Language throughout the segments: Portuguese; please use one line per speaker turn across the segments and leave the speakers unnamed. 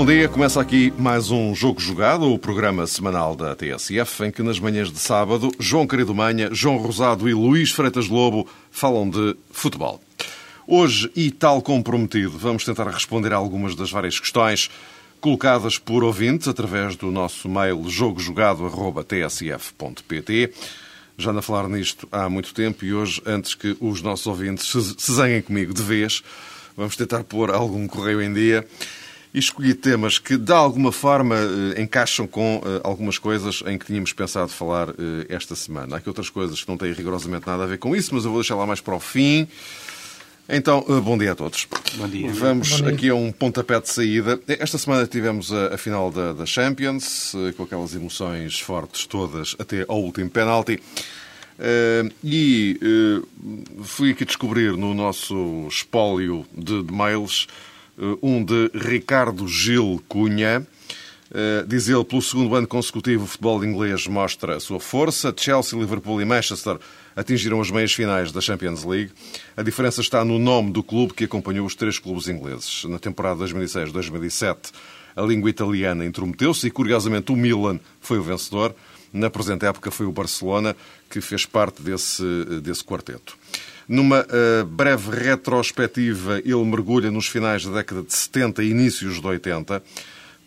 Bom dia, começa aqui mais um Jogo Jogado, o programa semanal da TSF, em que nas manhãs de sábado, João Querido Manha, João Rosado e Luís Freitas Lobo falam de futebol. Hoje, e tal como prometido, vamos tentar responder a algumas das várias questões colocadas por ouvintes através do nosso mail jogojogado.tsf.pt. Já ando a falar nisto há muito tempo e hoje, antes que os nossos ouvintes se zanguem comigo de vez, vamos tentar pôr algum correio em dia e escolhi temas que, de alguma forma, eh, encaixam com eh, algumas coisas em que tínhamos pensado falar eh, esta semana. Há aqui outras coisas que não têm rigorosamente nada a ver com isso, mas eu vou deixar lá mais para o fim. Então, bom dia a todos.
Bom dia.
Vamos
bom dia.
aqui a um pontapé de saída. Esta semana tivemos a, a final da, da, Champions, com aquelas emoções fortes todas até ao último penalti. Uh, e uh, fui aqui descobrir no nosso espólio de, de mails Uh, um de Ricardo Gil Cunha. Uh, diz ele, pelo segundo ano consecutivo, o futebol inglês mostra a sua força. Chelsea, Liverpool e Manchester atingiram as meias finais da Champions League. A diferença está no nome do clube que acompanhou os três clubes ingleses. Na temporada 2006-2007, a língua italiana intrometeu-se e, curiosamente, o Milan foi o vencedor. Na presente época foi o Barcelona que fez parte desse, desse quarteto. Numa uh, breve retrospectiva, ele mergulha nos finais da década de 70 e inícios de 80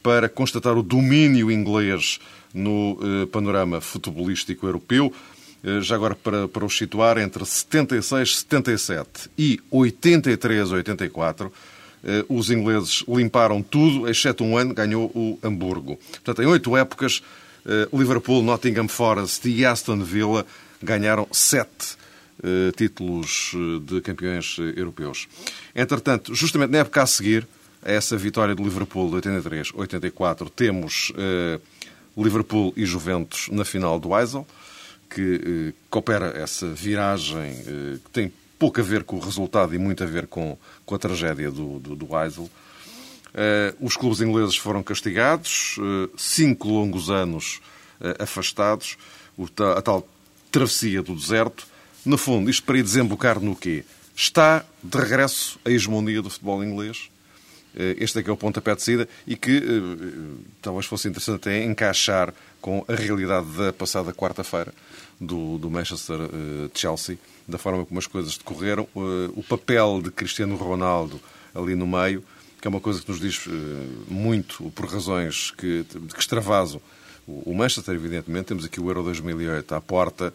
para constatar o domínio inglês no uh, panorama futebolístico europeu. Uh, já agora, para, para o situar, entre 76, 77 e 83, 84, os ingleses limparam tudo, exceto um ano, ganhou o Hamburgo. Portanto, em oito épocas, Liverpool, Nottingham Forest e Aston Villa ganharam sete eh, títulos eh, de campeões eh, europeus. Entretanto, justamente na época a seguir, a essa vitória do Liverpool de 83-84, temos Liverpool e Juventus na final do Eisel, que coopera essa viragem que tem pouco a ver com o resultado e muito a ver com, com a tragédia do, do, do Eisel. os clubes ingleses foram castigados, cinco longos anos afastados, a tal travessia do deserto, no fundo, isto para ir desembocar no quê? Está de regresso a hegemonia do futebol inglês? Eh, este é que é o pontapé de saída e que eh, talvez fosse interessante até encaixar com a realidade da passada quarta-feira do, do Manchester-Chelsea, eh, da forma como as coisas decorreram, o papel de Cristiano Ronaldo ali no meio, que é uma coisa que nos diz muito por razões que, que extravasam o Manchester, evidentemente. Temos aqui o Euro 2008 à porta,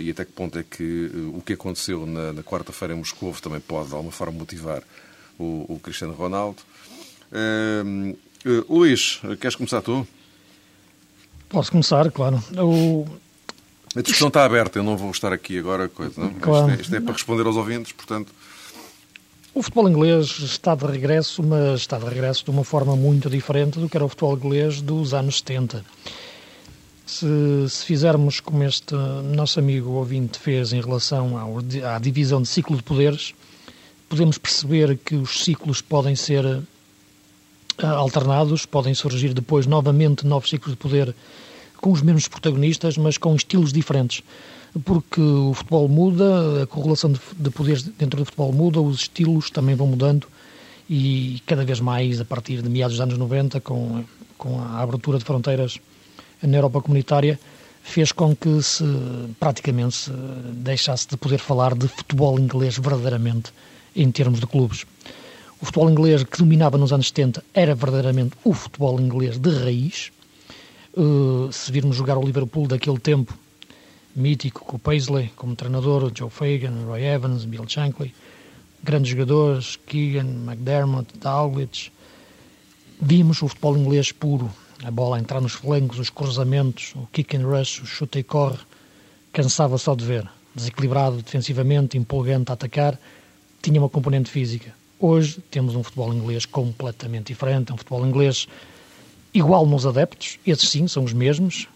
e até que ponto é que uh, o que aconteceu na, na quarta-feira em Moscou também pode, de alguma forma, motivar o, o Cristiano Ronaldo. Uh, Luís, queres começar tu?
Posso começar, claro. O...
A discussão está aberta, eu não vou estar aqui agora. Coisa, não? Claro. Isto, é, isto é para responder aos ouvintes, portanto.
O futebol inglês está de regresso, mas está de regresso de uma forma muito diferente do que era o futebol inglês dos anos 70. Se, se, fizermos como este nosso amigo ouvinte fez em relação ao, à divisão de ciclo de poderes, podemos perceber que os ciclos podem ser uh, alternados, podem surgir depois novamente novos ciclos de poder com os mesmos protagonistas, mas com estilos diferentes. Porque o futebol muda, a correlação de, de poderes dentro do futebol muda, os estilos também vão mudando e cada vez mais a partir de meados dos anos 90, com, com a abertura de fronteiras na Europa comunitária fez com que se praticamente se deixasse de poder falar de futebol inglês verdadeiramente em termos de clubes. O futebol inglês que dominava nos anos 70 era verdadeiramente o futebol inglês de raiz. Uh, se virmos jogar o Liverpool daquele tempo, mítico, com o Paisley como treinador, Joe Fagan, Roy Evans, Bill Shankly, grandes jogadores, Keegan, McDermott, Dalglish, vimos o futebol inglês puro, a bola a entrar nos flancos, os cruzamentos, o kick and rush, o chute e corre, cansava só de ver. Desequilibrado defensivamente, empolgante a atacar, tinha uma componente física. Hoje temos um futebol inglês completamente diferente, um futebol inglês igual nos adeptos, esses sim são os mesmos,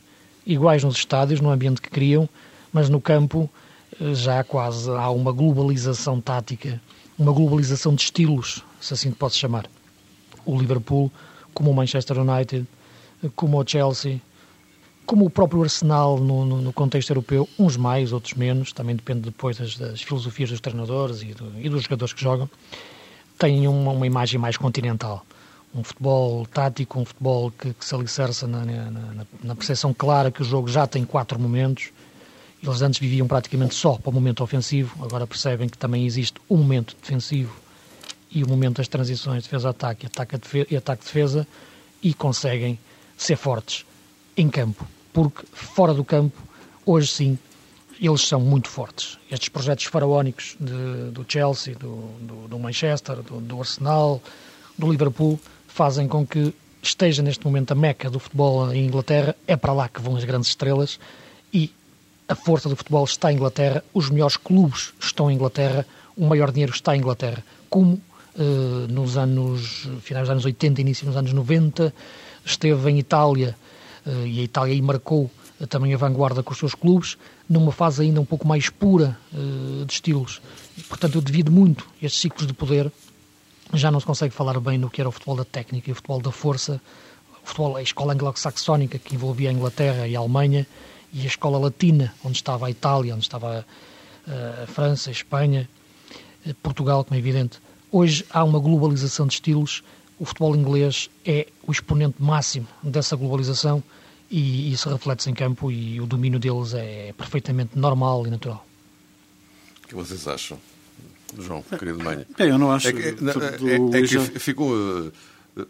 iguais nos estádios, no ambiente que criam, mas no campo já quase há uma globalização tática, uma globalização de estilos, se assim posso chamar. O Liverpool, como o Manchester United, como o Chelsea, como o próprio Arsenal no, no, no, contexto europeu, uns mais, outros menos, também depende depois das, das filosofias dos treinadores e, do, e, dos jogadores que jogam, têm uma, uma, imagem mais continental. Um futebol tático, um futebol que, que se alicerça na, na, na percepção clara que o jogo já tem quatro momentos. Eles antes viviam praticamente só para o momento ofensivo, agora percebem que também existe um momento defensivo e o momento das transições defesa-ataque e ataque-defesa e conseguem ser fortes em campo, porque fora do campo, hoje sim, eles são muito fortes. Estes projetos faraónicos de, do Chelsea, do, do, do Manchester, do, do, Arsenal, do Liverpool, fazem com que esteja neste momento a meca do futebol em Inglaterra, é para lá que vão as grandes estrelas e a força do futebol está em Inglaterra, os melhores clubes estão em Inglaterra, o maior dinheiro está em Inglaterra, como eh, nos anos, finais dos anos 80, início dos anos 90, esteve em Itália eh, e a Itália aí marcou eh, também a vanguarda com os seus clubes, numa fase ainda um pouco mais pura eh, de estilos. Portanto, eu devido muito estes ciclos de poder. Já não se consegue falar bem no que era o futebol da técnica e o futebol da força, o futebol, a escola anglo-saxónica que envolvia a Inglaterra e a Alemanha, e a escola latina, onde estava a Itália, onde estava a, a França, a Espanha, Portugal, como é evidente. Hoje há uma globalização de estilos o futebol inglês é o exponente máximo dessa globalização e isso reflete-se em campo e o domínio deles é perfeitamente normal e natural.
O que vocês acham, João, querido Manha?
É, eu não acho.
É que, é, é que ficou. Uh,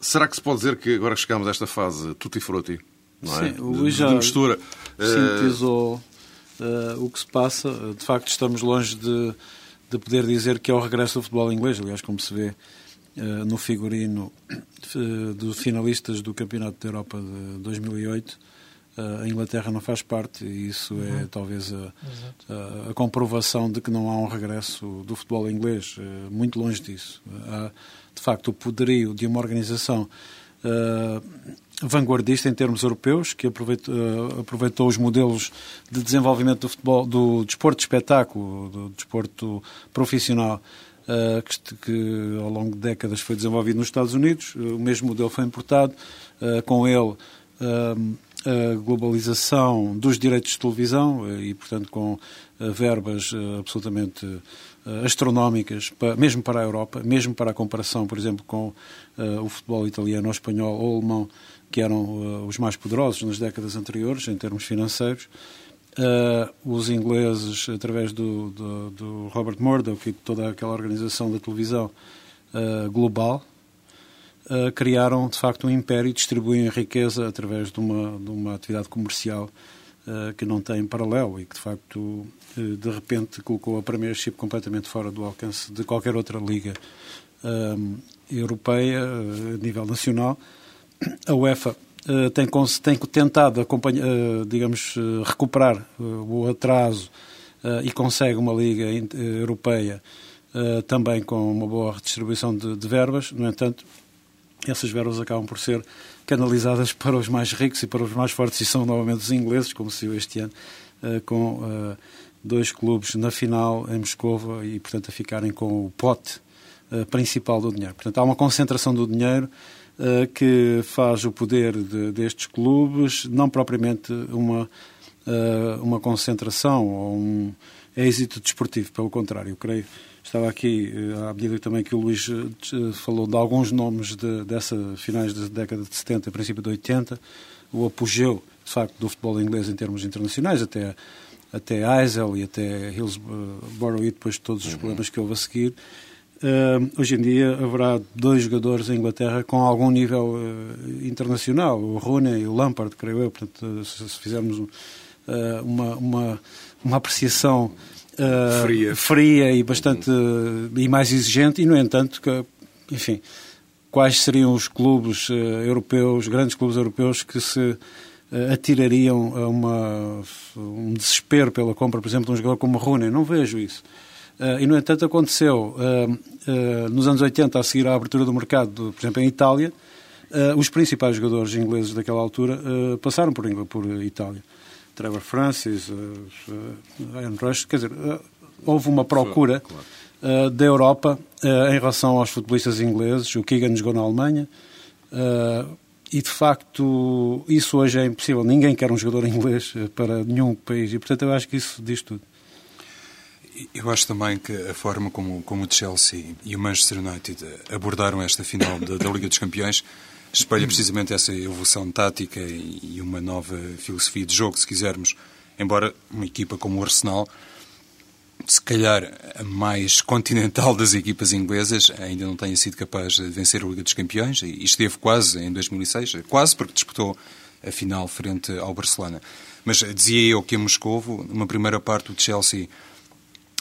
será que se pode dizer que agora chegamos a esta fase tutti frutti? Não é?
Sim, o Luís já mistura. sintetizou uh, o que se passa. De facto, estamos longe de, de poder dizer que é o regresso do futebol inglês. Aliás, como se vê eh, no figurino uh, dos finalistas do Campeonato da Europa de 2008. Uh, a Inglaterra não faz parte e isso é uhum. talvez a, a, a, comprovação de que não há um regresso do futebol inglês, uh, muito longe disso. Há, de facto, o poderio de uma organização vanguardista em termos europeus, que aproveitou, aproveitou, os modelos de desenvolvimento do futebol, do desporto de espetáculo, do desporto profissional uh, que, que, ao longo de décadas foi desenvolvido nos Estados Unidos. o mesmo modelo foi importado, uh, com ele a globalização dos direitos de televisão e, portanto, com verbas absolutamente astronómicas, mesmo para a Europa, mesmo para a comparação, por exemplo, com o futebol italiano ou espanhol ou alemão, que eram os mais poderosos nas décadas anteriores, em termos financeiros. Uh, os ingleses, através do, do, do, Robert Murdoch e toda aquela organização da televisão uh, global, uh, criaram de facto um império e distribuem riqueza através de uma, de uma atividade comercial que não tem paralelo e que de facto de repente colocou a Premiership completamente fora do alcance de qualquer outra liga europeia a nível nacional. A UEFA tem, tem tentado, uh, digamos, uh, recuperar o atraso e consegue uma Liga Europeia também com uma boa redistribuição de, de, verbas. No entanto, essas verbas acabam por ser canalizadas para os mais ricos e para os mais fortes, e são novamente os ingleses, como se viu este ano, com dois clubes na final em Moscova e, portanto, a ficarem com o pote principal do dinheiro. Portanto, há uma concentração do dinheiro eh, que faz o poder de, destes clubes, não propriamente uma, eh, uma concentração ou um êxito desportivo, pelo contrário, eu creio. Estava aqui, eh, à medida também que o Luís falou de alguns nomes de, dessa finais da década de 70, princípio de 80, o apogeu, de facto, do futebol inglês em termos internacionais, até até Eisel e até Hillsborough e depois todos os uhum. problemas que houve a seguir, Uh, hoje em dia haverá dois jogadores em Inglaterra com algum nível uh, internacional, o Rooney e o Lampard, creio eu. Portanto, se, se fizermos uh, uma, uma, uma apreciação
fria.
fria. e bastante e mais exigente, e no entanto, que, enfim, quais seriam os clubes europeus, grandes clubes europeus que se atirariam a uma, um desespero pela compra, por exemplo, de um jogador como o Rooney? Não vejo isso. Uh, e, no entanto, aconteceu uh, uh, nos anos 80, a seguir à abertura do mercado, por exemplo, em Itália, os principais jogadores ingleses daquela altura passaram por, por Itália. Trevor Francis, Ian Rush, quer dizer, houve uma procura claro. da Europa em relação aos futebolistas ingleses. O Keegan jogou na Alemanha e de facto isso hoje é impossível. Ninguém quer um jogador inglês para nenhum país e portanto eu acho que isso diz tudo.
Eu acho também que a forma como, como o Chelsea e o Manchester United abordaram esta final da, da Liga dos Campeões espelha precisamente essa evolução tática e, uma nova filosofia de jogo, se quisermos. Embora uma equipa como o Arsenal, se calhar a mais continental das equipas inglesas, ainda não tenha sido capaz de vencer a Liga dos Campeões e esteve quase em 2006, quase porque disputou a final frente ao Barcelona. Mas dizia eu que em Moscovo, numa primeira parte, o Chelsea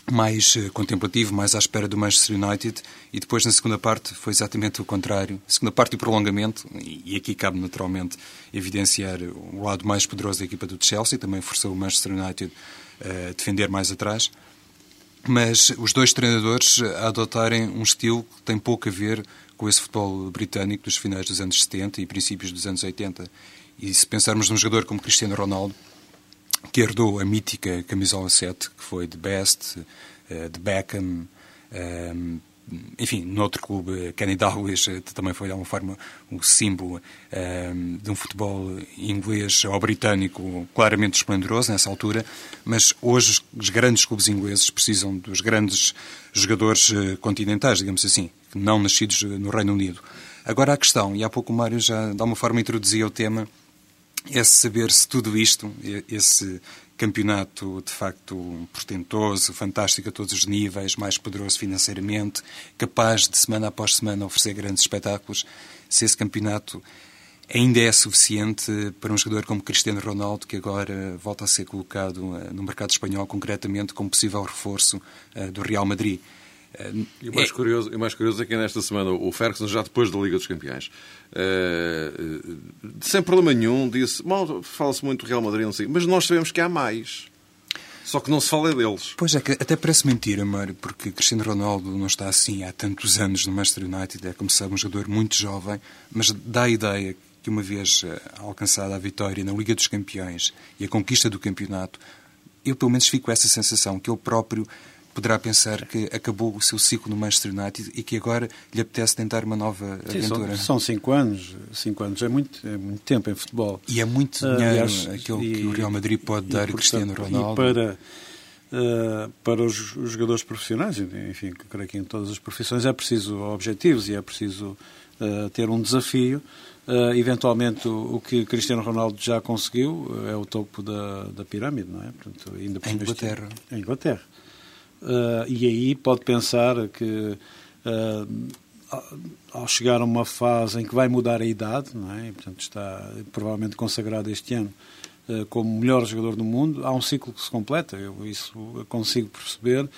mais eh, contemplativo, mais à espera do Manchester United, e depois na segunda parte foi exatamente o contrário. A segunda parte, o prolongamento, e aqui cabe naturalmente evidenciar o lado mais poderoso da equipa do Chelsea, também forçou o Manchester United eh, a defender mais atrás. Mas os dois treinadores a adotarem um estilo que tem pouco a ver com esse futebol britânico dos finais dos anos 70 e princípios dos anos 80. E se pensarmos num jogador como Cristiano Ronaldo, que herdou a mítica camisola 7, que foi de Best, eh, de Beckham, eh, enfim, noutro clube, Kenny Dalglish eh, também foi de alguma forma um símbolo de um futebol inglês ou britânico claramente esplendoroso nessa altura, mas hoje os grandes clubes ingleses precisam dos grandes jogadores continentais, digamos assim, não nascidos no Reino Unido. Agora a questão, e há pouco o Mário já de alguma forma introduzia o tema, é saber se tudo isto, esse campeonato de facto portentoso, fantástico a todos os níveis, mais poderoso financeiramente, capaz de semana após semana oferecer grandes espetáculos, se esse campeonato ainda é suficiente para um jogador como Cristiano Ronaldo, que agora volta a ser colocado eh, no mercado espanhol, concretamente como possível reforço eh, do Real Madrid.
E o mais, é... curioso, o mais curioso é que nesta semana o Ferguson, já depois da Liga dos Campeões, uh, sem problema nenhum, disse: fala-se muito do Real Madrid, não sei, mas nós sabemos que há mais. Só que não se fala deles.
Pois é, que até parece mentira, Mário, porque Cristiano Ronaldo não está assim há tantos anos no Manchester United, é como se sabe um jogador muito jovem, mas dá a ideia que uma vez eh, alcançada a vitória na Liga dos Campeões e a conquista do campeonato, eu pelo menos fico com essa sensação que ele próprio poderá pensar que acabou o seu ciclo no Manchester United e que agora lhe apetece tentar uma nova Sim, aventura.
São, são, cinco anos, cinco anos é muito, é muito tempo em futebol.
E é muito dinheiro uh, aquele e, que o Real Madrid pode dar a Cristiano Ronaldo.
E para, uh, para os, os, jogadores profissionais, enfim, creio que em todas as profissões é preciso objetivos e é preciso uh, ter um desafio. Uh, eventualmente, o, o, que Cristiano Ronaldo já conseguiu é o topo da, da pirâmide, não é?
Portanto, ainda em Inglaterra.
Em Inglaterra. Uh, e aí pode pensar que uh, ao chegar a uma fase em que vai mudar a idade, não é? E, portanto está provavelmente consagrado este ano uh, como melhor jogador do mundo, há um ciclo que se completa, eu isso consigo perceber,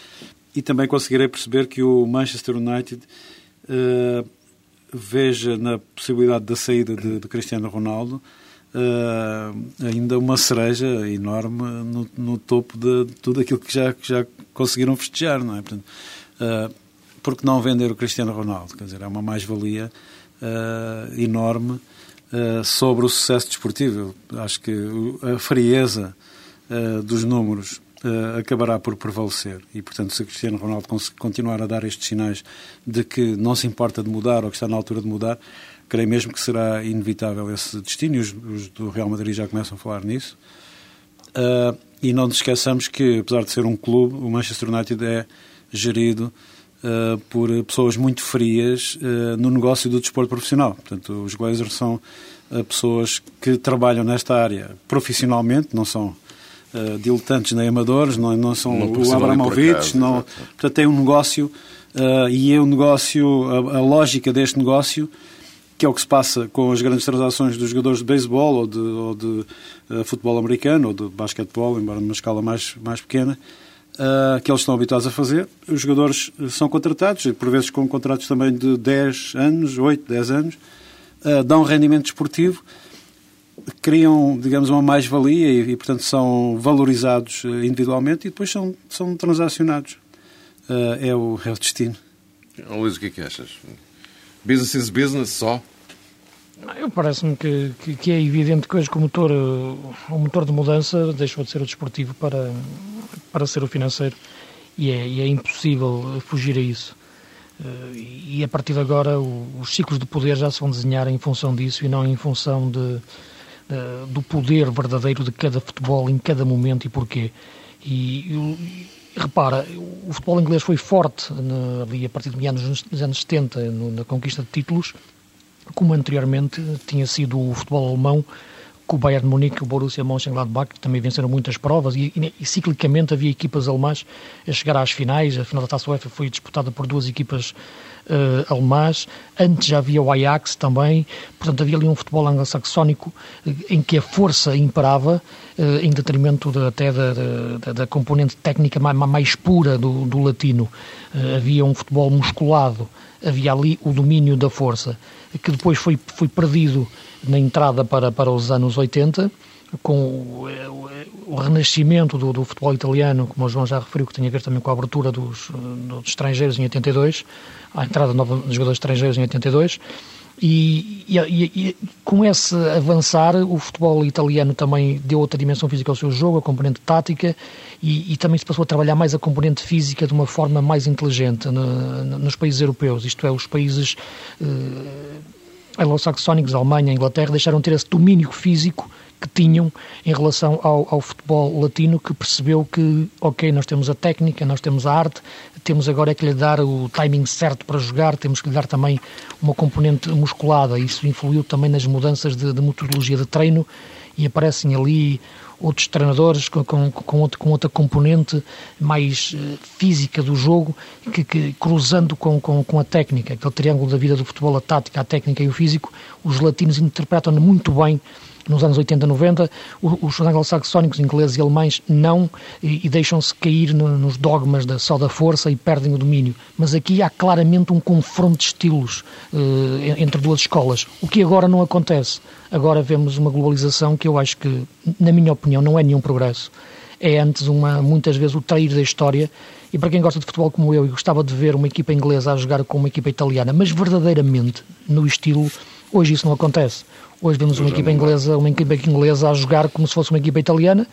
e também conseguirei perceber que o Manchester United veja na possibilidade da saída de, de Cristiano Ronaldo uh, ainda uma cereja enorme no, no, topo de tudo aquilo que já, que já conseguiram festejar, não é? Portanto, uh, porque não vender o Cristiano Ronaldo? Quer dizer, é uma mais-valia uh, enorme uh, sobre o sucesso desportivo. Eu acho que a frieza dos números acabará por prevalecer. E, portanto, se Cristiano Ronaldo continuar a dar estes sinais de que não se importa de mudar ou que está na altura de mudar, creio mesmo que será inevitável esse destino, e os, os do Real Madrid já começam a falar nisso. Uh, e não nos esqueçamos que, apesar de ser um clube, o Manchester United é gerido uh, por pessoas muito frias uh, no negócio do desporto profissional. Portanto, os Glazers são pessoas que trabalham nesta área profissionalmente, não são uh, diletantes nem amadores, não, não são não o Abramovich, não, portanto, tem um negócio e é um negócio, a, a lógica deste negócio que é o que se passa com as grandes transações dos jogadores de beisebol ou de, ou de uh, futebol americano ou de basquetebol, embora numa escala mais, mais pequena, uh, que eles estão habituados a fazer. Os jogadores são contratados, por vezes com contratos também de 10 anos, 8, 10 anos, uh, dão rendimento desportivo, criam, digamos, uma mais-valia e, e, portanto, são valorizados individualmente e depois são, são transacionados. é, o, é o destino.
Luís, o que é que achas? Business is business só?
Eu parece-me que, que, que, é evidente que hoje que o motor, o motor de mudança deixou de ser o desportivo para, para ser o financeiro e é, e é impossível fugir a isso. E a partir de agora os ciclos de poder já se vão desenhar em função disso e não em função de, de do poder verdadeiro de cada futebol em cada momento e porquê. E, e repara, o futebol inglês foi forte ali a partir de anos, dos anos 70 na conquista de títulos como anteriormente tinha sido o futebol alemão, com o Bayern de Munique o Borussia Mönchengladbach, que também venceram muitas provas, e, e, e, ciclicamente havia equipas alemãs a chegar às finais. A final da Taça UEFA foi disputada por duas equipas uh, alemãs. Antes já havia o Ajax também. Portanto, havia ali um futebol anglo-saxónico uh, em que a força imperava, uh, em detrimento de, até da, da, da, componente técnica mais, mais pura do, do latino. havia um futebol musculado, havia ali o domínio da força que depois foi, foi perdido na entrada para, para os anos 80, com o, o, o renascimento do, do, futebol italiano, como o João já referiu, que tem a ver também com a abertura dos, dos estrangeiros em 82, a entrada de jogadores estrangeiros em 82, e, e, e, com esse avançar, o futebol italiano também deu outra dimensão física ao seu jogo, a componente tática, e, também se passou a trabalhar mais a componente física de uma forma mais inteligente no, nos países europeus, isto é, os países eh, anglo-saxónicos, Alemanha, Inglaterra, deixaram de ter esse domínio físico que tinham em relação ao, ao, futebol latino, que percebeu que, ok, nós temos a técnica, nós temos a arte, temos agora é que lhe dar o timing certo para jogar, temos que lhe dar também uma componente musculada. Isso influiu também nas mudanças de, de metodologia de treino e aparecem ali outros treinadores com, com, com, outra, com outra componente mais uh, física do jogo, que, que cruzando com, com, com, a técnica, aquele triângulo da vida do futebol, a tática, a técnica e o físico, os latinos interpretam muito bem nos anos 80, 90, os anglo-saxónicos, ingleses e alemães não e, e deixam-se cair no, nos dogmas da, só da força e perdem o domínio. Mas aqui há claramente um confronto de estilos uh, entre duas escolas, o que agora não acontece. Agora vemos uma globalização que eu acho que, na minha opinião, não é nenhum progresso. É antes uma, muitas vezes o trair da história e para quem gosta de futebol como eu e gostava de ver uma equipa inglesa a jogar com uma equipa italiana, mas verdadeiramente no estilo, hoje isso não acontece. Hoje vemos uma equipa inglesa, uma equipa inglesa a jogar como se fosse uma equipa italiana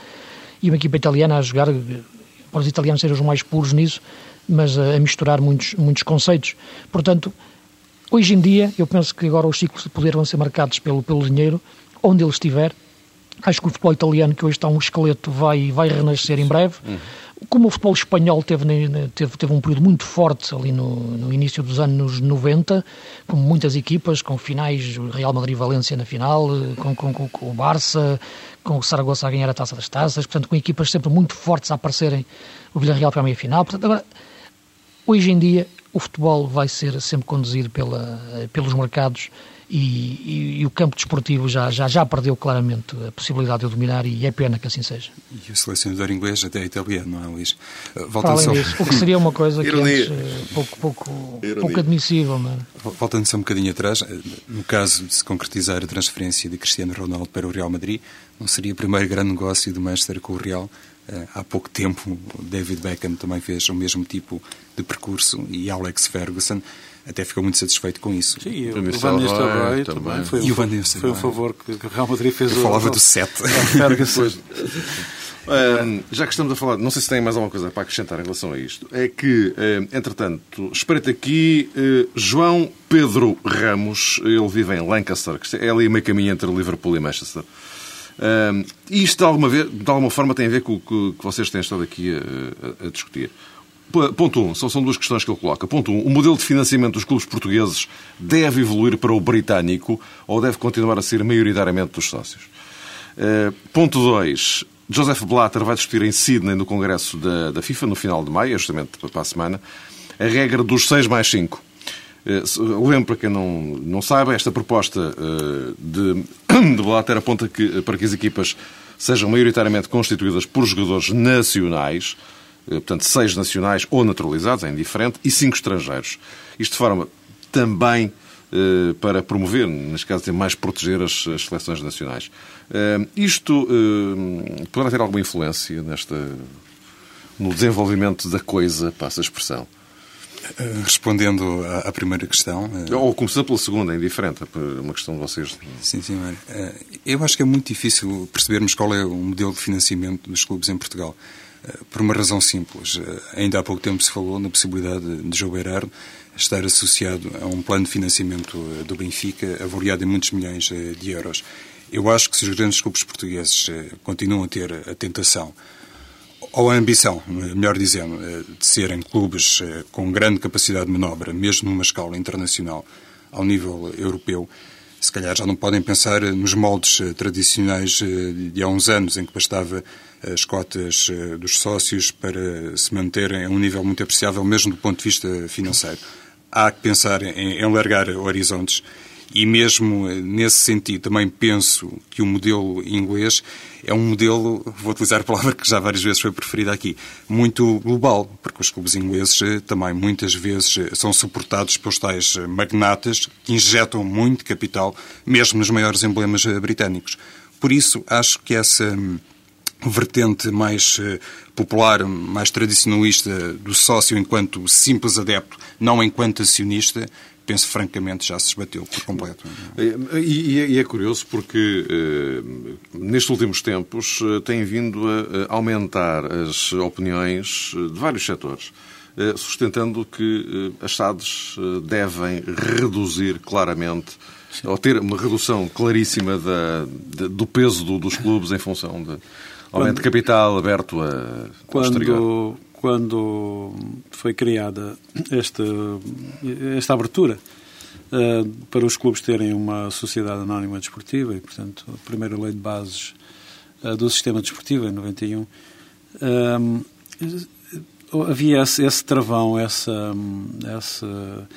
e uma equipa italiana a jogar, para os italianos serem os mais puros nisso, mas a, misturar muitos, muitos conceitos. Portanto, hoje em dia, eu penso que agora os ciclos de poder vão ser marcados pelo, pelo dinheiro, onde ele estiver. Acho que o futebol italiano, que hoje está um esqueleto, vai, vai renascer em breve. Uhum. Como o futebol espanhol teve, teve, teve um período muito forte ali no, no início dos anos 90, com muitas equipas, com finais, Real Madrid-Valência na final, com, com, com, com, o Barça, com o Saragossa a ganhar a Taça das Taças, portanto com equipas sempre muito fortes a aparecerem, o Villarreal para a meia-final. Portanto, agora, hoje em dia, o futebol vai ser sempre conduzido pela, pelos mercados e, e, e, o campo desportivo já, já, já perdeu claramente a possibilidade de dominar e é pena que assim seja.
E o selecionador inglês até é italiano, não é, Luís?
Uh, Voltando só... disso, o que seria uma coisa que antes, uh, pouco, pouco, pouco admissível. Não é?
Voltando só um bocadinho atrás, uh, no caso de se concretizar a transferência de Cristiano Ronaldo para o Real Madrid, não seria o primeiro grande negócio do Manchester com o Real? Há pouco tempo, David Beckham também fez o mesmo tipo de percurso e Alex Ferguson até ficou muito satisfeito com isso.
Sim, o Van Nistelrooy também foi, e o Van foi um favor que o Real Madrid fez.
Eu falava do 7.
Um, já que estamos a falar, não sei se tem mais alguma coisa para acrescentar em relação a isto, é que, um, entretanto, espreita aqui uh, João Pedro Ramos, ele vive em Lancaster, que é ali meio caminho entre Liverpool e Manchester. Um, e isto, de alguma, vez, de alguma forma, tem a ver com o que, que vocês têm estado aqui a, a, a discutir. Ponto 1, um, são duas questões que ele coloca. Ponto 1, um, o modelo de financiamento dos clubes portugueses deve evoluir para o britânico ou deve continuar a ser maioritariamente dos sócios? Uh, ponto 2, Joseph Blatter vai discutir em Sydney, no Congresso da, da FIFA, no final de maio, justamente para a semana, a regra dos 6 mais 5. Uh, lembro para quem não, não sabe, esta proposta uh, de, de Blatter aponta que, para que as equipas sejam maioritariamente constituídas por jogadores nacionais, eh, portanto, seis nacionais ou naturalizados, é indiferente, e cinco estrangeiros. Isto de forma também eh, para promover, neste caso, mais proteger as, as seleções nacionais. Eh, isto poderá ter alguma influência nesta, no desenvolvimento da coisa, passa a expressão?
Eh, respondendo à, primeira questão.
Eh, Ou começando pela segunda, é indiferente, é uma questão de vocês.
Sim, sim, Eu acho que é muito difícil percebermos qual é o modelo de financiamento dos clubes em Portugal. Por uma razão simples. Ainda há pouco tempo se falou na possibilidade de João Berardo estar associado a um plano de financiamento do Benfica avaliado em muitos milhões de euros. Eu acho que se os grandes clubes portugueses continuam a ter a tentação ou a ambição, melhor dizendo, eh, de serem clubes eh, com grande capacidade de manobra, mesmo numa escala internacional, ao nível europeu, se calhar já não podem pensar nos moldes eh, tradicionais de há uns anos, em que bastava as cotas dos sócios para se manterem a um nível muito apreciável, mesmo do ponto de vista financeiro. Há que pensar em, largar horizontes e mesmo nesse sentido também penso que o modelo inglês é um modelo, vou utilizar a palavra que já várias vezes foi preferida aqui, muito global, porque os clubes ingleses eh, também muitas vezes eh, são suportados pelos tais eh, magnatas que injetam muito capital, mesmo nos maiores emblemas britânicos. Por isso, acho que essa hum, vertente mais popular, mais tradicionalista do sócio enquanto simples adepto, não enquanto acionista, penso francamente já se esbateu por completo.
E, e é curioso porque eh, nestes últimos tempos eh, tem vindo a aumentar as opiniões de vários setores, eh, sustentando que as SADs devem reduzir claramente Sim. ou ter uma redução claríssima da, de, do peso do, dos clubes em função de aumento de capital aberto a,
quando, exterior quando foi criada esta, esta abertura uh, para os clubes terem uma sociedade anónima desportiva e, portanto, a primeira lei de bases uh, do sistema desportivo, em 91, um, eh, havia esse, esse, travão, essa, essa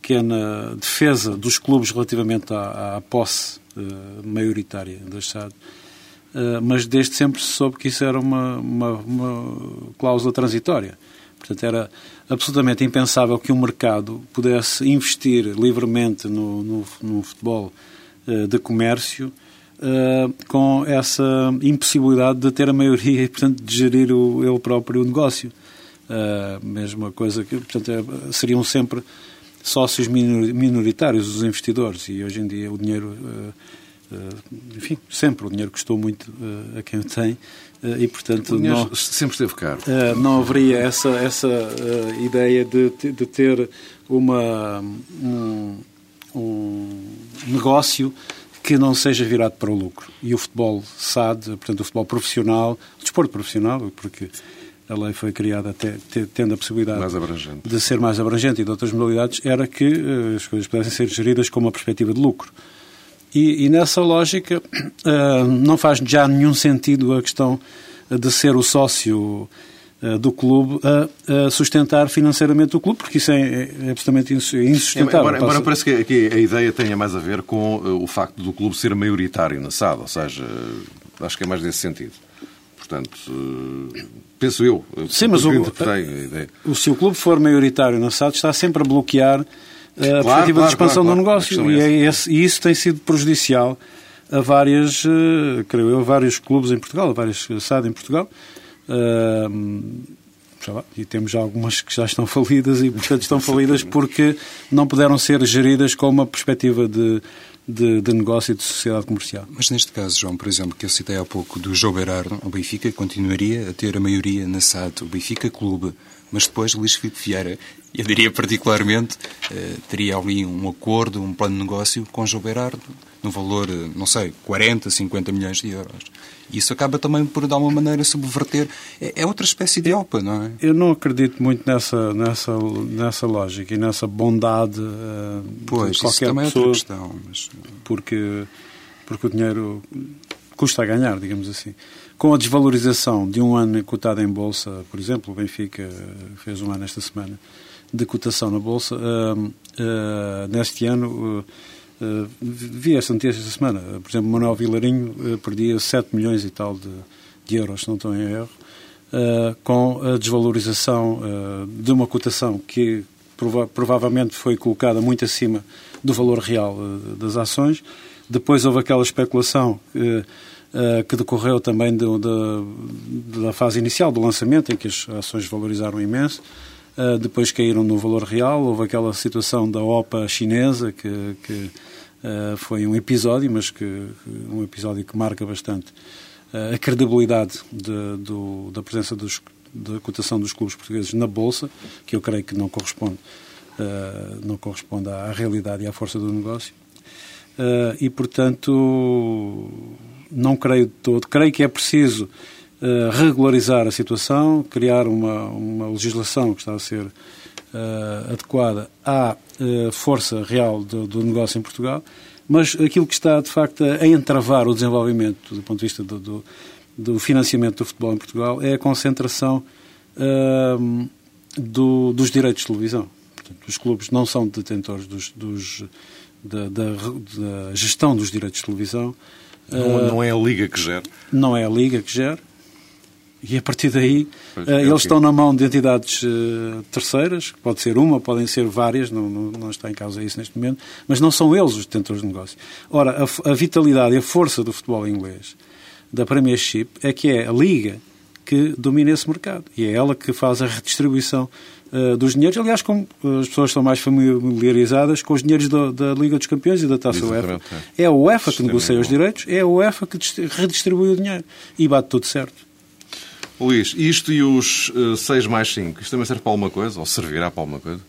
pequena defesa dos clubes relativamente à, à posse uh, maioritária do Estado mas desde sempre se soube que isso era uma, uma, uma cláusula transitória. Portanto, era absolutamente impensável que o mercado pudesse investir livremente no, no, no futebol uh, de comércio uh, com essa impossibilidade de ter a maioria e, portanto, de gerir o, ele próprio o negócio. Uh, mesma coisa que, portanto, é, seriam sempre sócios minoritários os investidores e hoje em dia o dinheiro eh, enfim, sempre o dinheiro custou muito eh, a quem o tem eh, e, portanto,
não, sempre esteve caro.
não haveria essa, essa ideia de, de ter uma, um, um negócio que não seja virado para o lucro. E o futebol SAD, portanto, o futebol profissional, o desporto profissional, porque a lei foi criada até tendo a possibilidade de ser mais abrangente e de outras modalidades, era que as coisas pudessem ser geridas com uma perspectiva de lucro. E, e nessa lógica uh, não faz já nenhum sentido a questão de ser o sócio uh, do clube a, sustentar financeiramente o clube, porque isso é, é absolutamente insustentável.
Embora, embora parece que, a ideia tenha mais a ver com uh, o facto do clube ser maioritário na SAD, ou seja, acho que é mais desse sentido. Portanto, penso eu.
Sim, mas o, o, se o clube for maioritário na SAD, está sempre a bloquear claro, perspectiva claro, de expansão claro, do negócio. E, é esse, e, isso tem sido prejudicial a várias, uh, creio eu, vários clubes em Portugal, a várias SAD em Portugal. Uh, lá, e temos já algumas que já estão falidas e, portanto, estão falidas porque não puderam ser geridas com uma perspectiva de, de, de, negócio e de sociedade comercial.
Mas neste caso, João, por exemplo, que eu citei há pouco do João Berardo, o Benfica continuaria a ter a maioria na SAD, o Benfica Clube, mas depois Luís Filipe Vieira eu diria particularmente, eh, teria ali um acordo, um plano de negócio com João Berardo, no valor, eh, não sei, 40, 50 milhões de euros. Isso acaba também por, de alguma maneira, subverter. É, é outra espécie de OPA, não é?
Eu não acredito muito nessa, nessa, nessa lógica e nessa bondade uh,
pois,
de qualquer
também
pessoa.
É outra questão, mas...
porque, porque o dinheiro custa a ganhar, digamos assim. Com a desvalorização de um ano cotado em Bolsa, por exemplo, o Benfica fez um ano esta semana, de cotação na Bolsa, uh, uh, neste ano, uh, vi esta notícia esta semana, por exemplo, Manuel Vilarinho perdia 7 milhões e tal de, de euros, se não estou em erro, com a desvalorização de uma cotação que prova provavelmente foi colocada muito acima do valor real das ações. Depois houve aquela especulação que decorreu também do, da fase inicial do lançamento, em que as ações valorizaram imenso. Uh, depois caíram no valor real. Houve aquela situação da OPA chinesa, que, que uh, foi um episódio, mas que, um episódio que marca bastante uh, a credibilidade de, do, da presença dos, da cotação dos clubes portugueses na Bolsa, que eu creio que não corresponde, não corresponde à realidade e à força do negócio. e, portanto, não creio de todo. Creio que é preciso uh, regularizar a situação, criar uma, uma legislação que está a ser uh, adequada à uh, força real do, do, negócio em Portugal, mas aquilo que está, de facto, a entravar o desenvolvimento do ponto de vista do, do, do financiamento do futebol em Portugal é a concentração do, dos direitos de televisão. Portanto, os clubes não são detentores dos, dos da, da, da, gestão dos direitos de televisão.
Não, não, é a Liga que gera?
Não é a Liga que gera. E a partir daí pois, uh, eles estão na mão de entidades uh, terceiras, pode ser uma, podem ser várias, não, não, não, está em causa isso neste momento, mas não são eles os detentores de negócio. Ora, a, a, vitalidade e a força do futebol inglês, da Premiership, é que é a liga que domina esse mercado e é ela que faz a redistribuição uh, dos dinheiros. Aliás, como as pessoas estão mais familiarizadas com os dinheiros da, da Liga dos Campeões e da Taça UEFA. É. é a UEFA que negocia os direitos, é a UEFA que redistribui o dinheiro e bate tudo certo.
Luís, isto e os uh, eh, 6 mais 5, isto também serve para alguma coisa? Ou servirá para alguma coisa?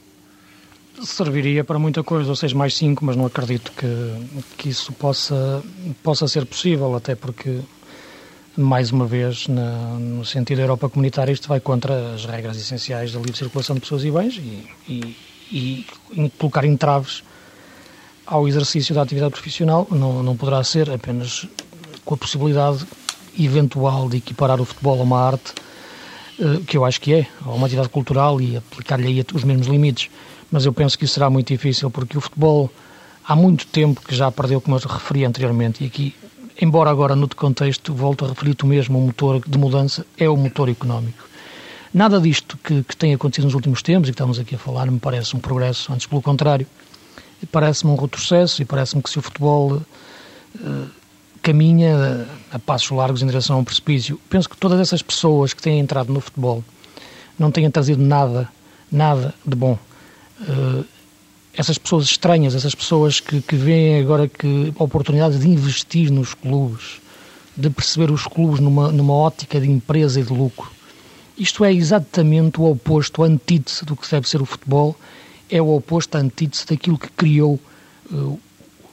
Serviria para muita coisa, ou 6 mais 5, mas não acredito que, que isso possa, possa ser possível, até porque, mais uma vez, na, no sentido da Europa comunitária, isto vai contra as regras essenciais da livre circulação de pessoas e bens e, e, e colocar entraves ao exercício da atividade profissional não, não poderá ser apenas com a possibilidade eventual de equiparar o futebol a uma arte, eh, que eu acho que é, a uma atividade cultural e aplicar-lhe aí os mesmos limites. Mas eu penso que isso será muito difícil, porque o futebol há muito tempo que já perdeu, como eu referi anteriormente, e aqui, embora agora no contexto, volto a referir-te mesmo, o motor de mudança é o motor económico. Nada disto que, que tem acontecido nos últimos tempos e que estamos aqui a falar me parece um progresso, antes pelo contrário, parece-me um retrocesso e parece-me que se o futebol uh, caminha a passos largos em direção a um precipício. Penso que todas essas pessoas que têm entrado no futebol não têm trazido nada, nada de bom. Uh, essas pessoas estranhas, essas pessoas que, que veem agora que oportunidades de investir nos clubes, de perceber os clubes numa, numa ótica de empresa e de lucro. Isto é exatamente o oposto, a antítese do que deve ser o futebol, é o oposto, a antítese daquilo que criou uh,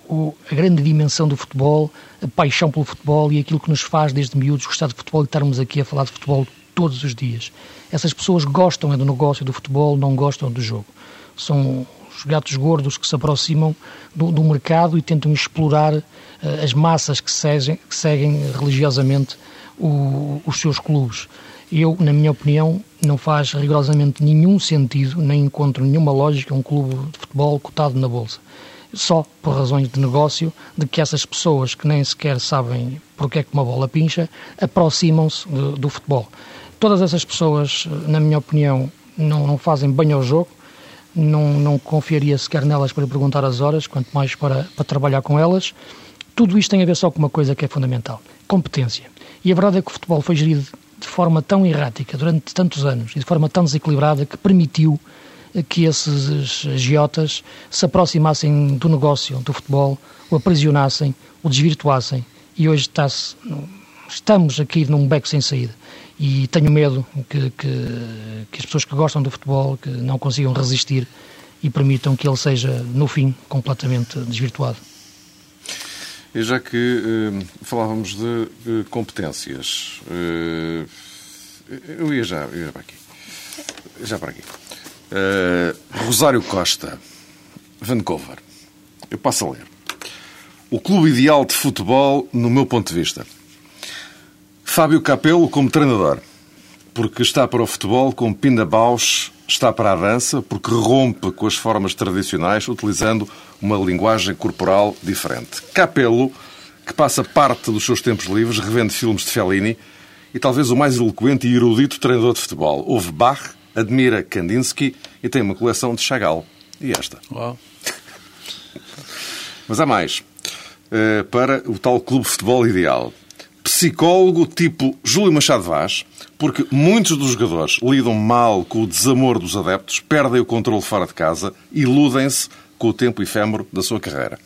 o, a grande dimensão do futebol, a paixão pelo futebol e aquilo que nos faz desde miúdos gostar de futebol e estarmos aqui a falar de futebol todos os dias. Essas pessoas gostam é do negócio do futebol, não gostam do jogo. São os gatos gordos que se aproximam do, do mercado e tentam explorar uh, as massas que, que seguem religiosamente o, os seus clubes. Eu, na minha opinião, não faz rigorosamente nenhum sentido, nem encontro nenhuma lógica um clube de futebol cotado na Bolsa só por razões de negócio, de que essas pessoas que nem sequer sabem porque é que uma bola pincha, aproximam-se do futebol. Todas essas pessoas, na minha opinião, não, não fazem bem ao jogo, não, não confiaria sequer nelas para perguntar as horas, quanto mais para, para trabalhar com elas. Tudo isto tem a ver só com uma coisa que é fundamental: competência. E a verdade é que o futebol foi gerido de forma tão errática durante tantos anos e de forma tão desequilibrada que permitiu que esses agiotas se aproximassem do negócio, do futebol, o aprisionassem, o desvirtuassem. E hoje estamos aqui num beco sem saída. E tenho medo que, que, que as pessoas que gostam do futebol que não consigam resistir e permitam que ele seja, no fim, completamente desvirtuado.
E já que eh, falávamos de eh, competências, eh, eu ia já, eu ia para aqui. Já para aqui. Uh, Rosário Costa, Vancouver. Eu passo a ler. O clube ideal de futebol, no meu ponto de vista. Fábio Capello como treinador, porque está para o futebol como Pinda Bausch está para a dança, porque rompe com as formas tradicionais, utilizando uma linguagem corporal diferente. Capello, que passa parte dos seus tempos livres revendo filmes de Fellini, e talvez o mais eloquente e erudito treinador de futebol. Houve Bach, admira Kandinsky e tem uma coleção de Chagall. E esta. Uau. Mas há mais. Uh, para o tal clube de futebol ideal. psicólogo tipo Júlio Machado Vaz, porque muitos dos jogadores lidam mal com o desamor dos adeptos, perdem o controle fora de casa, iludem-se com o tempo efêmero da sua carreira.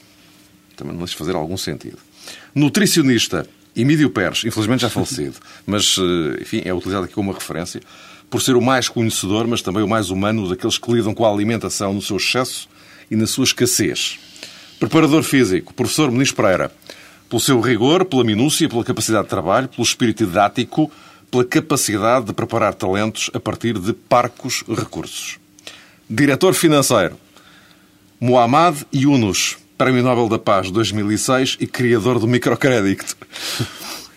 Também não deixa fazer algum sentido. Nutricionista Emílio Pérez, infelizmente já falecido, mas eh, enfim, é utilizado aqui como uma referência, por ser o mais conhecedor, mas também o mais humano daqueles que lidam com a alimentação no seu excesso e na sua escassez. Preparador físico, professor Muniz Pereira, pelo seu rigor, pela minúcia, pela capacidade de trabalho, pelo espírito didático, pela capacidade de preparar talentos a partir de parcos recursos. Diretor financeiro, Muhammad Yunus, Prémio Nobel da Paz 2006 e criador do microcrédito.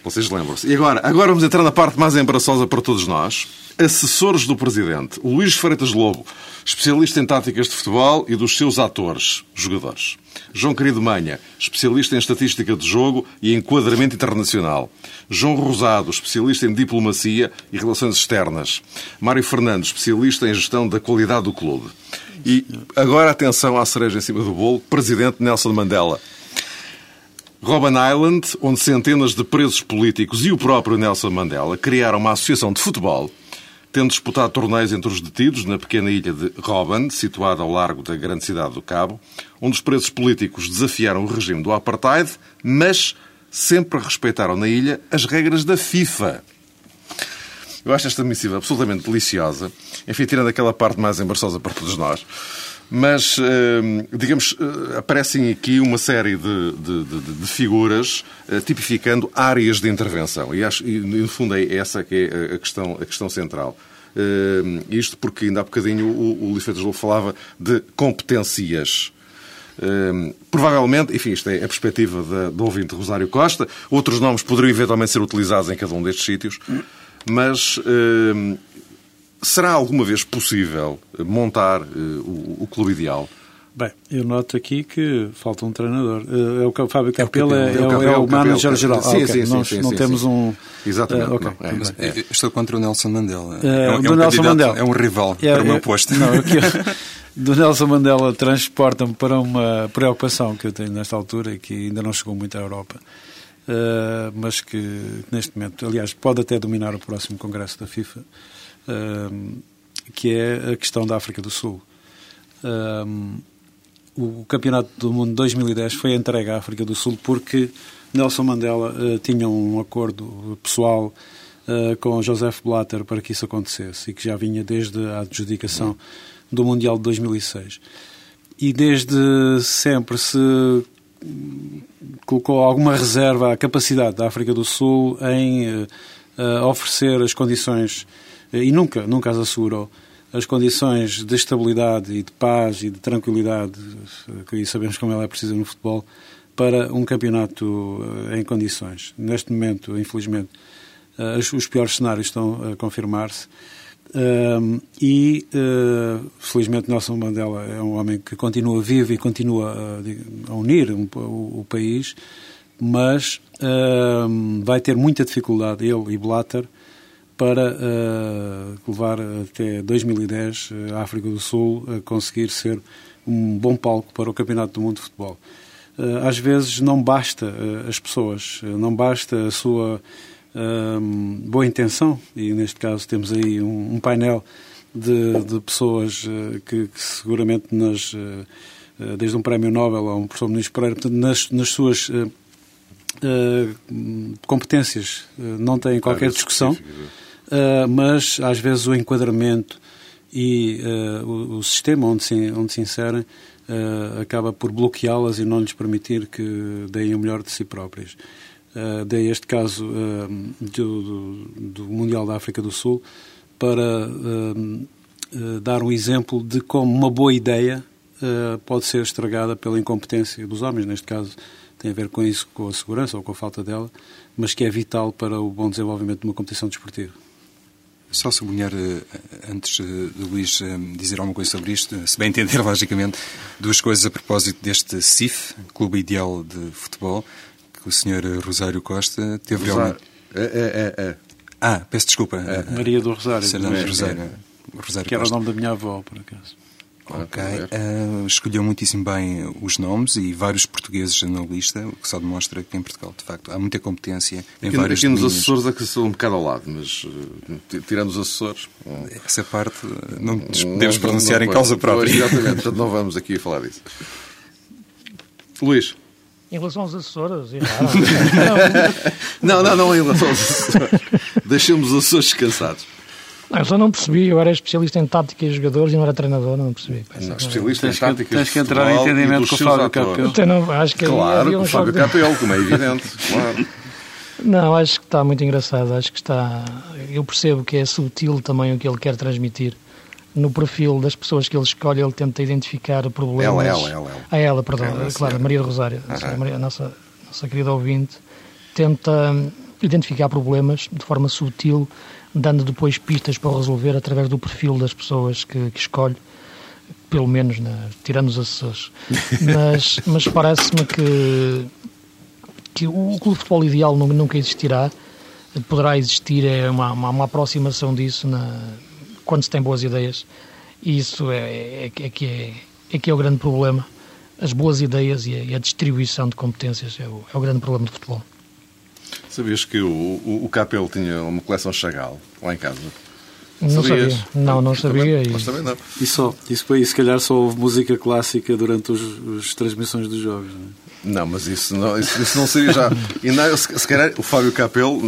Vocês lembram-se. E agora, agora vamos entrar na parte mais embaraçosa para todos nós. Assessores do Presidente. Luís Freitas Lobo, especialista em táticas de futebol e dos seus atores, jogadores. João Querido Manha, especialista em estatística de jogo e enquadramento internacional. João Rosado, especialista em diplomacia e relações externas. Mário Fernandes, especialista em gestão da qualidade do clube. E agora atenção à cereja em cima do bolo, Presidente Nelson Mandela. Robben Island, onde centenas de presos políticos e o próprio Nelson Mandela criaram uma associação de futebol, tendo disputado torneios entre os detidos na pequena ilha de Robben, situada ao largo da grande cidade do Cabo, onde os presos políticos desafiaram o regime do apartheid, mas sempre respeitaram na ilha as regras da FIFA. Eu acho esta missiva absolutamente deliciosa, enfim, tirando aquela parte mais embaraçosa para todos nós. Mas, hum, digamos, eh, aparecem aqui uma série de, de, de, de figuras eh, tipificando áreas de intervenção. E, acho, e, no fundo, é essa que é a questão, a questão central. Hum, isto porque, ainda há bocadinho, o, o Luís Freitas falava de competências. Hum, provavelmente, enfim, isto é a perspectiva do ouvinte Rosário Costa, outros nomes poderiam eventualmente ser utilizados em cada um destes sítios, mas Será alguma vez possível montar uh, o, o, clube ideal?
Bem, eu noto aqui que falta um treinador. Uh, é o Fábio Capela, é, é, o, é, é o manager geral.
Sim, ah, okay. sim, sim,
Nós
sim,
não
sim,
temos
sim.
um.
Exatamente.
Uh, okay.
não,
é, é. Estou contra o Nelson Mandela.
É,
é,
um, do Nelson Mandela.
é um rival para o meu posto.
Não, aqui, do Nelson Mandela transporta-me para uma preocupação que eu tenho nesta altura e que ainda não chegou muito à Europa. Uh, mas que neste momento, aliás, pode até dominar o próximo Congresso da FIFA. Uh, que é a questão da África do Sul. Um, o Campeonato do Mundo 2010 foi entregue à África do Sul porque Nelson Mandela uh, tinha um acordo pessoal uh, com Joseph Blatter para que isso acontecesse e que já vinha desde a adjudicação do Mundial de 2006. E desde sempre se colocou alguma reserva à capacidade da África do Sul em uh, oferecer as condições e nunca, nunca as assegurou as condições de estabilidade e de paz e de tranquilidade, que sabemos como ela é precisa no futebol, para um campeonato eh, em condições. Neste momento, infelizmente, eh, os piores cenários estão a confirmar-se. e, eh, felizmente, Nelson Mandela é um homem que continua vivo e continua a, unir o, país, mas vai ter muita dificuldade, ele e Blatter, para uh, levar até 2010 eh, a África do Sul a conseguir ser um bom palco para o Campeonato do Mundo de Futebol. Uh, às vezes não basta uh, as pessoas, não basta a sua boa intenção, e neste caso temos aí um, um painel de, de pessoas que, que, seguramente nas, desde um prémio Nobel a um professor Ministro Pereira, portanto, nas, nas suas competências não têm qualquer discussão. Uh, mas às vezes o enquadramento e uh, o, o, sistema onde se, onde se inserem uh, acaba por bloqueá-las e não lhes permitir que deem o melhor de si próprias. Uh, dei este caso do, do, do, Mundial da África do Sul para dar um exemplo de como uma boa ideia pode ser estragada pela incompetência dos homens, neste caso tem a ver com isso, com a segurança ou com a falta dela, mas que é vital para o bom desenvolvimento de uma competição desportiva.
Só sublinhar, eh, antes de Luís eh, dizer alguma coisa sobre isto, se bem entender, logicamente, duas coisas a propósito deste CIF, Clube Ideal de Futebol, que o Sr. Rosário Costa teve
realmente. É, é, é, é.
Ah, peço desculpa. É.
Maria do Rosário.
É, Rosário.
Rosário. Que era o nome da minha avó, por acaso.
Ok. Uh, escolheu muitíssimo bem os nomes e vários portugueses na lista, o que só demonstra que em Portugal, de facto, há muita competência em
aqui,
vários
Aqui nos
domínios.
assessores é que são um bocado ao lado, mas uh, tirando os assessores... Um,
Essa parte não podemos pronunciar não, não, em causa própria.
Exatamente, portanto não vamos aqui falar disso. Luís.
Em relação aos assessores,
não, não, não em relação aos assessores. Deixemos os assessores descansados.
Não, eu só não percebi, eu era especialista em tática e jogadores e não era treinador, não percebi.
Não, especialista em tática
Tens que entrar em entendimento com o Fábio Capel.
Então, acho que
claro, com o Fábio Capel, como é evidente, claro.
Não, acho que está muito engraçado, acho que está... Eu percebo que é sutil também o que ele quer transmitir. No perfil das pessoas que ele escolhe, ele tenta identificar problemas...
Ela, ela, ela. ela.
Ah, ela, perdão, ela, claro, Maria Rosário, a, Maria, a nossa, nossa querida ouvinte, tenta identificar problemas de forma sutil, dando depois pistas para resolver através do perfil das pessoas que, que escolhe, pelo menos, né, tirando os assessores. mas mas parece-me que, que o clube de futebol ideal nunca existirá, poderá existir é uma, uma, uma aproximação disso na, quando se tem boas ideias, e isso é, é, é, que é, é que é o grande problema. As boas ideias e a, e a distribuição de competências é o, é o grande problema do futebol.
Sabias que o, o, o Capel tinha uma coleção Chagall lá em casa?
Não Sabias? sabia. Não, não sabia.
Também, e... também não.
E, só, isso, e se calhar só houve música clássica durante os, as transmissões dos jogos. Não,
é? não mas isso não, isso, isso não seria já. E não, se, se calhar o Fábio Capel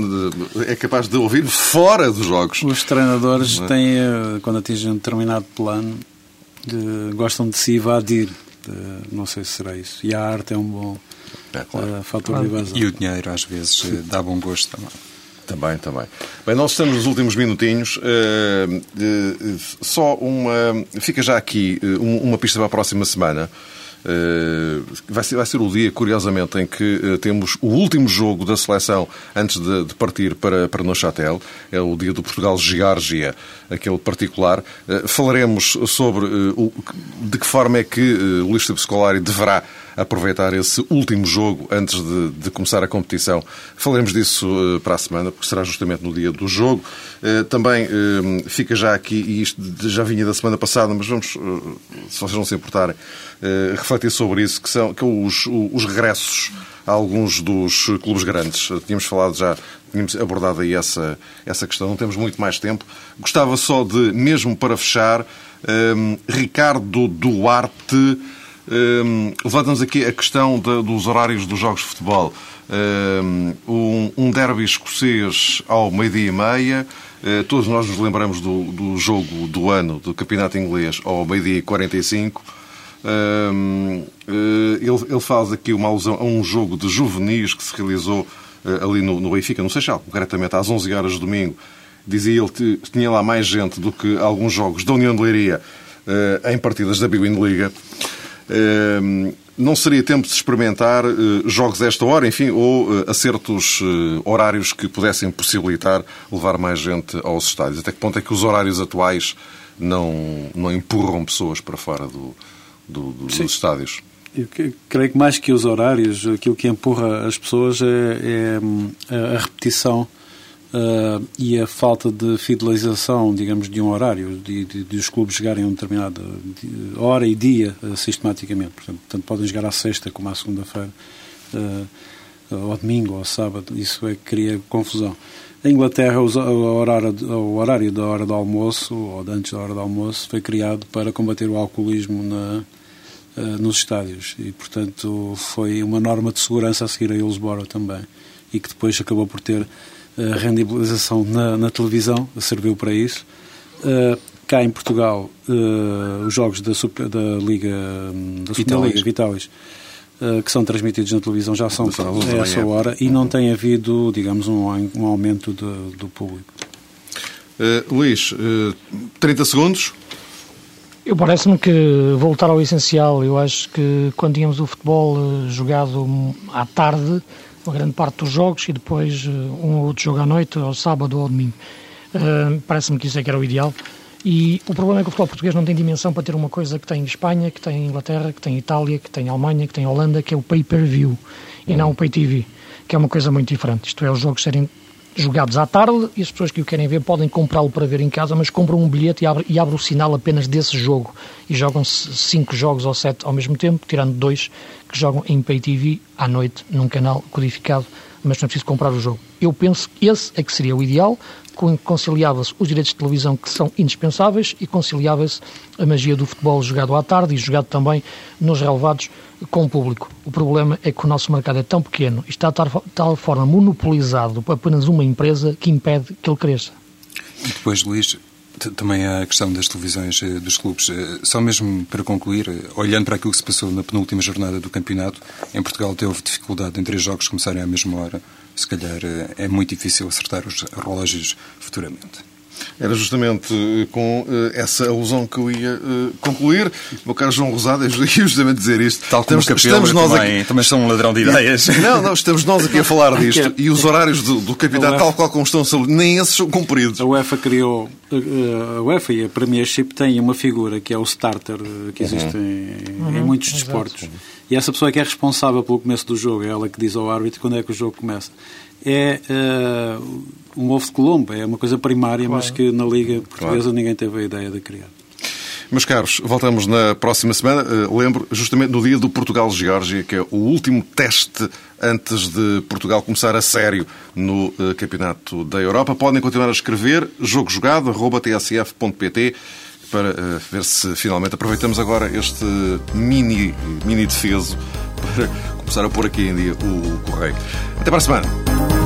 é capaz de ouvir fora dos jogos.
Os treinadores é? têm, eh, quando atingem um determinado plano, de, gostam de se evadir. De, não sei se será isso. E a arte é um bom é, claro. uh, fator claro. de evasão.
E o dinheiro, às vezes, dá bom gosto também.
Também, também. Bem, nós estamos nos últimos minutinhos. Uh, uh, só uma. Fica já aqui uma pista para a próxima semana. Uh, vai, ser, vai ser o dia, curiosamente, em que uh, temos o último jogo da seleção antes de, de, partir para, para Neuchâtel. É o dia do Portugal-Geórgia, aquele particular. Uh, falaremos sobre o, de que forma é que o Luís Scolari deverá aproveitar esse último jogo antes de, de, começar a competição. Falaremos disso uh, para a semana, porque será justamente no dia do jogo. Uh, também uh, fica já aqui, e isto já vinha da semana passada, mas vamos, se vocês não se importarem, refletir sobre isso, que são, que os, os regressos a alguns dos clubes grandes. Tínhamos falado já, tínhamos abordado aí essa, essa questão, não temos muito mais tempo. Gostava só de, mesmo para fechar, um, Ricardo Duarte um, levantamos aqui a questão de, dos horários dos jogos de futebol. Um, um derby escocês ao meio-dia e meia. Uh, todos nós nos lembramos do, do jogo do ano do Campeonato Inglês ao meio-dia e 45. Um, uh, ele, ele faz aqui uma alusão a um jogo de juvenis que se realizou uh, ali no, no Benfica, no Seixal, concretamente às 11 horas de domingo. Dizia ele que tinha lá mais gente do que alguns jogos da União de Leiria em partidas da Big Liga. Ehm, não seria tempo de experimentar eh, jogos a esta hora, enfim, ou eh, acertos eh, horários que pudessem possibilitar levar mais gente aos estádios? Até que ponto é que os horários atuais não, não empurram pessoas para fora do, do, do, dos estádios?
Eu creio que mais que os horários, aquilo que empurra as pessoas é, é a repetição uh, e a falta de fidelização, digamos, de um horário, de, de, de os clubes chegarem a uma determinada hora e dia uh, sistematicamente. Portanto, portanto, podem jogar à sexta como à segunda-feira, uh, ao domingo ou ao sábado. Isso é que cria confusão. Em Inglaterra, o horário, o horário da hora do almoço, ou de antes da hora do almoço, foi criado para combater o alcoolismo na, nos estádios e, portanto, foi uma norma de segurança a seguir a Hillsborough também e que depois acabou por ter a rendibilização na, na televisão serviu para isso. Uh, cá em Portugal, uh, os jogos da, super, da Liga, da Superliga Vitalis, uh, que são transmitidos na televisão, já são a essa hora e não tem havido, digamos, um, um aumento de, do público.
Luís, 30 segundos.
Eu parece-me que voltar ao essencial. Eu acho que quando tínhamos o futebol jogado à tarde, uma grande parte dos jogos e depois uh, um ou outro jogo à noite, ao sábado ou domingo. Uh, Parece-me que isso é que era o ideal. E o problema é que o futebol português não tem dimensão para ter uma coisa que tem Espanha, que tem Inglaterra, que tem Itália, que tem Alemanha, que tem Holanda, que é o pay-per-view e não o pay-TV, que é uma coisa muito diferente. Isto é, os jogos serem jogados à tarde e as pessoas que o querem ver podem comprá-lo para ver em casa, mas compram um bilhete e abrem e abre o sinal apenas desse jogo. E jogam-se cinco jogos ou sete ao mesmo tempo, tirando dois que jogam em Pay TV à noite, num canal codificado, mas não é preciso comprar o jogo. Eu penso que esse é que seria o ideal, conciliava-se os direitos de televisão que são indispensáveis e conciliava-se a magia do futebol jogado à tarde e jogado também nos relevados com o público. O problema é que o nosso mercado é tão pequeno e está de tal forma monopolizado por apenas uma empresa que impede que ele cresça.
E depois, Luís, também a questão das televisões eh, dos clubes. Eh, só mesmo para concluir, eh, olhando para aquilo que se passou na penúltima jornada do campeonato, em Portugal teve dificuldade em três jogos começarem à mesma hora. Se calhar é muito difícil acertar os relógios futuramente.
Era justamente eh, com uh, essa alusão que eu ia uh, concluir. Meu caro João Rosado, eu ia justamente dizer isto.
Tal como estamos, estamos nós
também,
aqui... também são um ladrão de ideias.
Não, não, estamos nós aqui a falar disto e os horários do, do campeonato, tal qual como estão nem esses são cumpridos.
A UEFA criou, a UEFA e a Premiership têm uma figura que é o starter que existe uhum. em, uhum. em, muitos desportos. E essa pessoa que é responsável pelo começo do jogo é ela que diz ao árbitro quando é que o jogo começa. É uh, um ovo de Colombo, é uma coisa primária, claro. mas que na Liga Portuguesa claro. ninguém teve a ideia de criar.
Meus caros, voltamos na próxima semana. Uh, lembro, justamente no dia do Portugal-Geórgia, que é o último teste antes de Portugal começar a sério no uh, Campeonato da Europa. Podem continuar a escrever jogojogado.tsf.pt para uh, ver se finalmente aproveitamos agora este mini, mini defeso para começar a pôr aqui em dia o correio. Até para a semana.